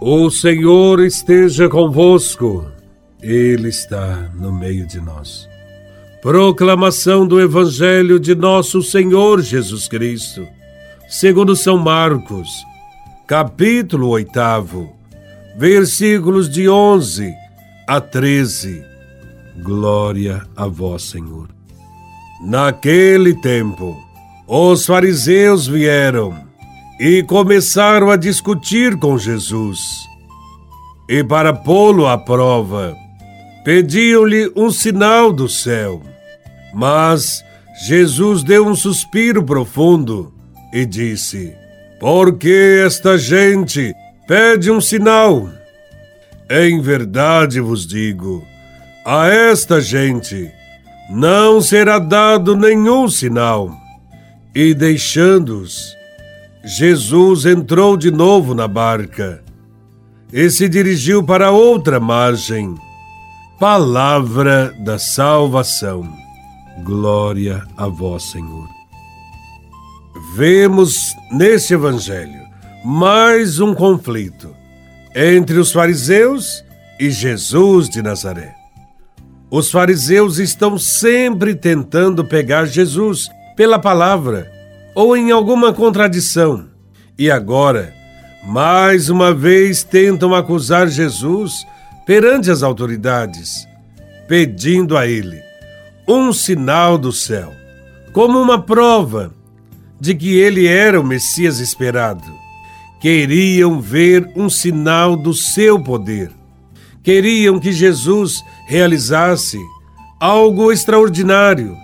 O Senhor esteja convosco, Ele está no meio de nós. Proclamação do Evangelho de Nosso Senhor Jesus Cristo, segundo São Marcos, capítulo 8, versículos de 11 a 13. Glória a Vós, Senhor. Naquele tempo, os fariseus vieram e começaram a discutir com Jesus. E para pô-lo à prova, pediam-lhe um sinal do céu. Mas Jesus deu um suspiro profundo e disse: Por que esta gente pede um sinal? Em verdade vos digo, a esta gente não será dado nenhum sinal. E deixando-os, Jesus entrou de novo na barca e se dirigiu para outra margem. Palavra da salvação. Glória a vós, Senhor. Vemos neste evangelho mais um conflito entre os fariseus e Jesus de Nazaré. Os fariseus estão sempre tentando pegar Jesus pela palavra ou em alguma contradição. E agora, mais uma vez tentam acusar Jesus perante as autoridades, pedindo a ele um sinal do céu, como uma prova de que ele era o Messias esperado. Queriam ver um sinal do seu poder. Queriam que Jesus realizasse algo extraordinário,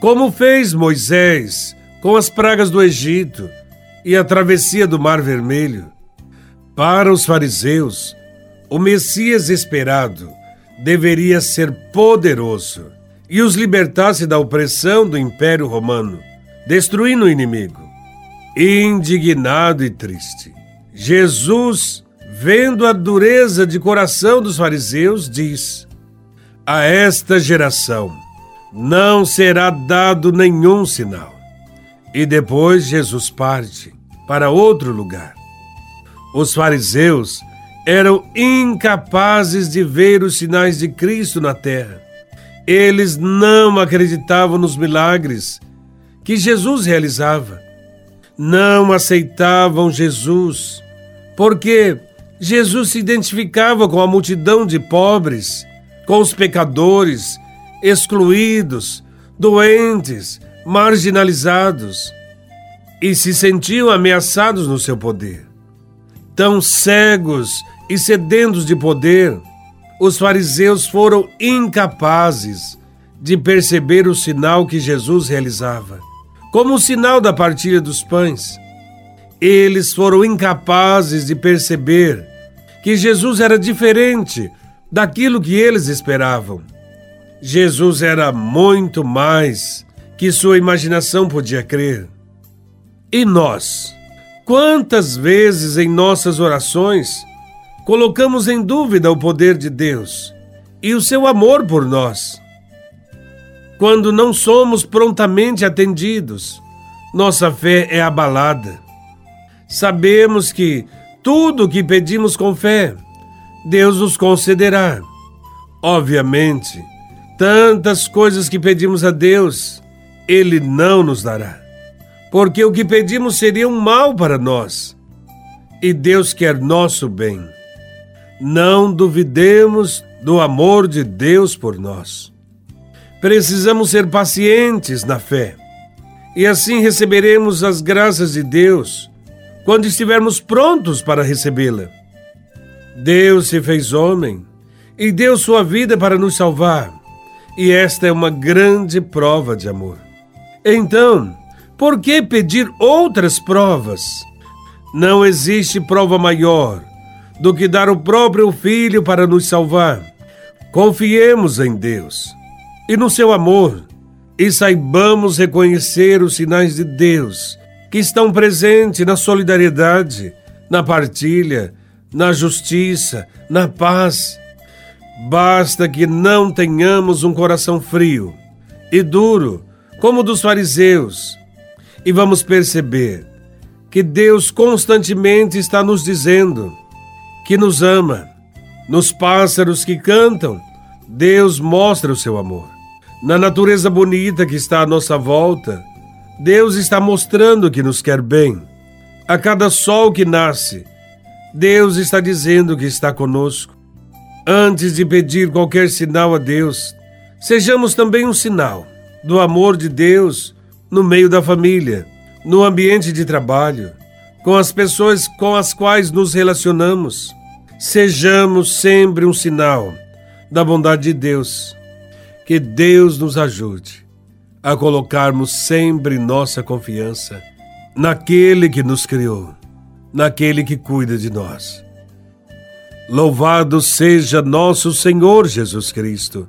como fez Moisés com as pragas do Egito e a travessia do Mar Vermelho. Para os fariseus, o Messias esperado deveria ser poderoso e os libertasse da opressão do Império Romano, destruindo o inimigo. Indignado e triste, Jesus, vendo a dureza de coração dos fariseus, diz: A esta geração não será dado nenhum sinal e depois Jesus parte para outro lugar. Os fariseus eram incapazes de ver os sinais de Cristo na terra. Eles não acreditavam nos milagres que Jesus realizava. Não aceitavam Jesus, porque Jesus se identificava com a multidão de pobres, com os pecadores, excluídos, doentes, marginalizados e se sentiam ameaçados no seu poder. Tão cegos e sedentos de poder, os fariseus foram incapazes de perceber o sinal que Jesus realizava, como o sinal da partilha dos pães. Eles foram incapazes de perceber que Jesus era diferente daquilo que eles esperavam. Jesus era muito mais que sua imaginação podia crer. E nós? Quantas vezes em nossas orações colocamos em dúvida o poder de Deus e o seu amor por nós? Quando não somos prontamente atendidos, nossa fé é abalada. Sabemos que tudo o que pedimos com fé, Deus nos concederá. Obviamente, tantas coisas que pedimos a Deus ele não nos dará. Porque o que pedimos seria um mal para nós. E Deus quer nosso bem. Não duvidemos do amor de Deus por nós. Precisamos ser pacientes na fé. E assim receberemos as graças de Deus quando estivermos prontos para recebê-la. Deus se fez homem e deu sua vida para nos salvar. E esta é uma grande prova de amor. Então, por que pedir outras provas? Não existe prova maior do que dar o próprio Filho para nos salvar. Confiemos em Deus e no seu amor e saibamos reconhecer os sinais de Deus que estão presentes na solidariedade, na partilha, na justiça, na paz. Basta que não tenhamos um coração frio e duro como dos fariseus, e vamos perceber que Deus constantemente está nos dizendo que nos ama. Nos pássaros que cantam, Deus mostra o seu amor. Na natureza bonita que está à nossa volta, Deus está mostrando que nos quer bem. A cada sol que nasce, Deus está dizendo que está conosco. Antes de pedir qualquer sinal a Deus, sejamos também um sinal do amor de Deus no meio da família, no ambiente de trabalho, com as pessoas com as quais nos relacionamos. Sejamos sempre um sinal da bondade de Deus. Que Deus nos ajude a colocarmos sempre nossa confiança naquele que nos criou, naquele que cuida de nós. Louvado seja nosso Senhor Jesus Cristo,